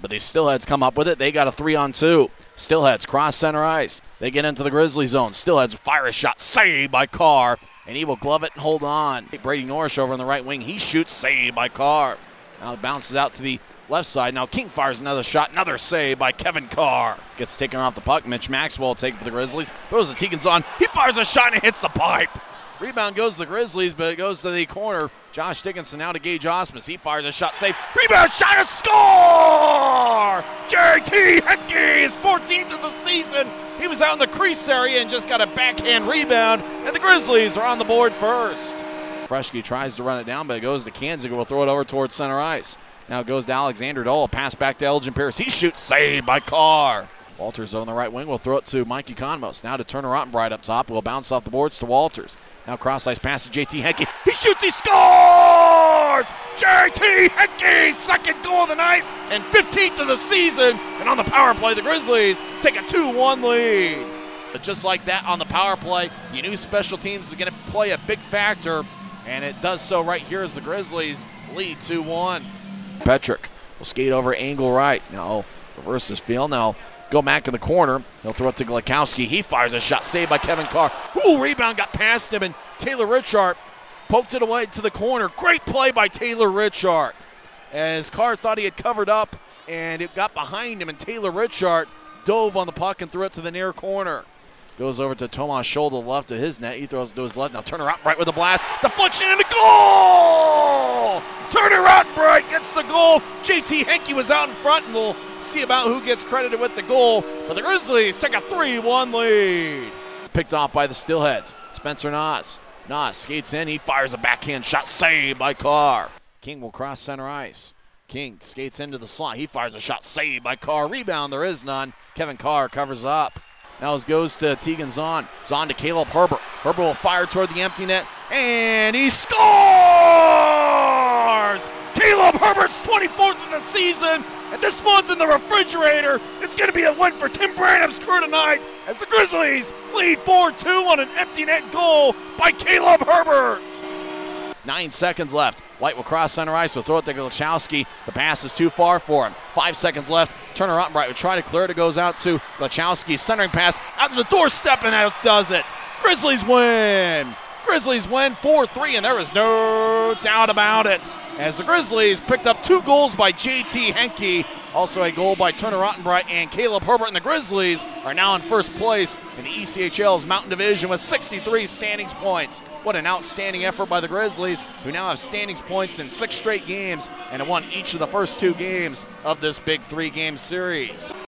But the Steelheads come up with it. They got a three on two. Steelheads cross center ice. They get into the Grizzly zone. Steelheads fire a shot, saved by Carr, and he will glove it and hold on. Brady Norrish over on the right wing. He shoots, saved by Carr. Now it bounces out to the left side. Now King fires another shot, another save by Kevin Carr. Gets taken off the puck. Mitch Maxwell take for the Grizzlies. Throws the Tegan's on. He fires a shot and hits the pipe. Rebound goes to the Grizzlies, but it goes to the corner. Josh Dickinson now to Gage Osmus. He fires a shot, safe. Rebound shot, a score! JT Henke is 14th of the season. He was out in the crease area and just got a backhand rebound, and the Grizzlies are on the board first. Freshke tries to run it down, but it goes to Kanziger. Will throw it over towards center ice. Now it goes to Alexander Dole. Pass back to Elgin Pierce. He shoots, saved by Carr. Walters on the right wing We'll throw it to Mikey Conmos. Now to Turner Ottenbright up top. We'll bounce off the boards to Walters. Now cross ice pass to JT Henke. He shoots, he scores! JT Henke, second goal of the night and 15th of the season. And on the power play, the Grizzlies take a 2 1 lead. But just like that on the power play, you knew special teams is going to play a big factor, and it does so right here as the Grizzlies lead 2 1. Petrick will skate over angle right. Now reverse this field. Now go back in the corner. He'll throw it to Glakowski. He fires a shot saved by Kevin Carr. Ooh, rebound got past him, and Taylor Richard poked it away to the corner. Great play by Taylor Richard. As Carr thought he had covered up, and it got behind him, and Taylor Richard dove on the puck and threw it to the near corner. Goes over to Tomas to left of his net. He throws it to his left. Now Turner out right with a blast. Deflection and a goal! Turner out the JT Henke was out in front, and we'll see about who gets credited with the goal. But the Grizzlies take a 3 1 lead. Picked off by the Steelheads. Spencer Nas. Nas skates in. He fires a backhand shot. Saved by Carr. King will cross center ice. King skates into the slot. He fires a shot. Saved by Carr. Rebound. There is none. Kevin Carr covers up. Now it goes to Tegan Zahn. Zahn to Caleb Herbert. Herbert will fire toward the empty net. And he scores! Herbert's 24th of the season. And this one's in the refrigerator. It's going to be a win for Tim Branham's crew tonight as the Grizzlies lead 4 2 on an empty net goal by Caleb Herbert. Nine seconds left. White will cross center ice. Will throw it to Glachowski. The pass is too far for him. Five seconds left. Turner Ottenbright will try to clear it. It goes out to Glachowski. Centering pass out to the doorstep, and that does it. Grizzlies win. Grizzlies win 4 3, and there is no doubt about it. As the Grizzlies picked up two goals by JT Henke, also a goal by Turner Ottenbright and Caleb Herbert, and the Grizzlies are now in first place in the ECHL's Mountain Division with 63 standings points. What an outstanding effort by the Grizzlies, who now have standings points in six straight games and have won each of the first two games of this big three game series.